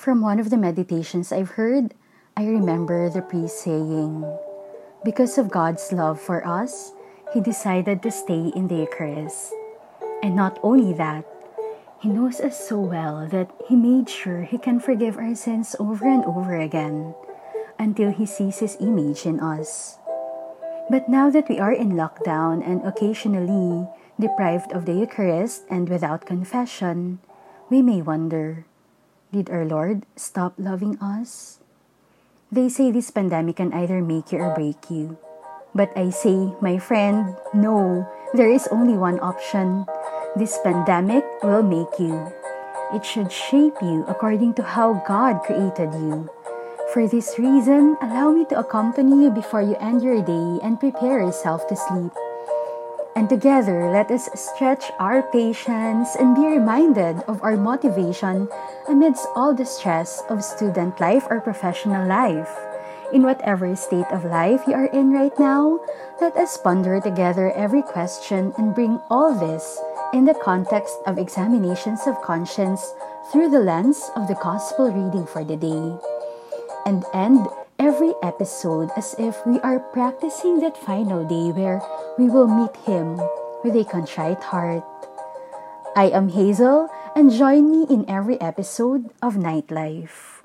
From one of the meditations I've heard, I remember the priest saying, Because of God's love for us, He decided to stay in the Eucharist. And not only that, He knows us so well that He made sure He can forgive our sins over and over again until He sees His image in us. But now that we are in lockdown and occasionally deprived of the Eucharist and without confession, we may wonder Did our Lord stop loving us? They say this pandemic can either make you or break you. But I say, my friend, no, there is only one option. This pandemic will make you. It should shape you according to how God created you. For this reason, allow me to accompany you before you end your day and prepare yourself to sleep. And together, let us stretch our patience and be reminded of our motivation amidst all the stress of student life or professional life. In whatever state of life you are in right now, let us ponder together every question and bring all this in the context of examinations of conscience through the lens of the Gospel reading for the day. And end every episode as if we are practicing that final day where we will meet Him with a contrite heart. I am Hazel, and join me in every episode of Nightlife.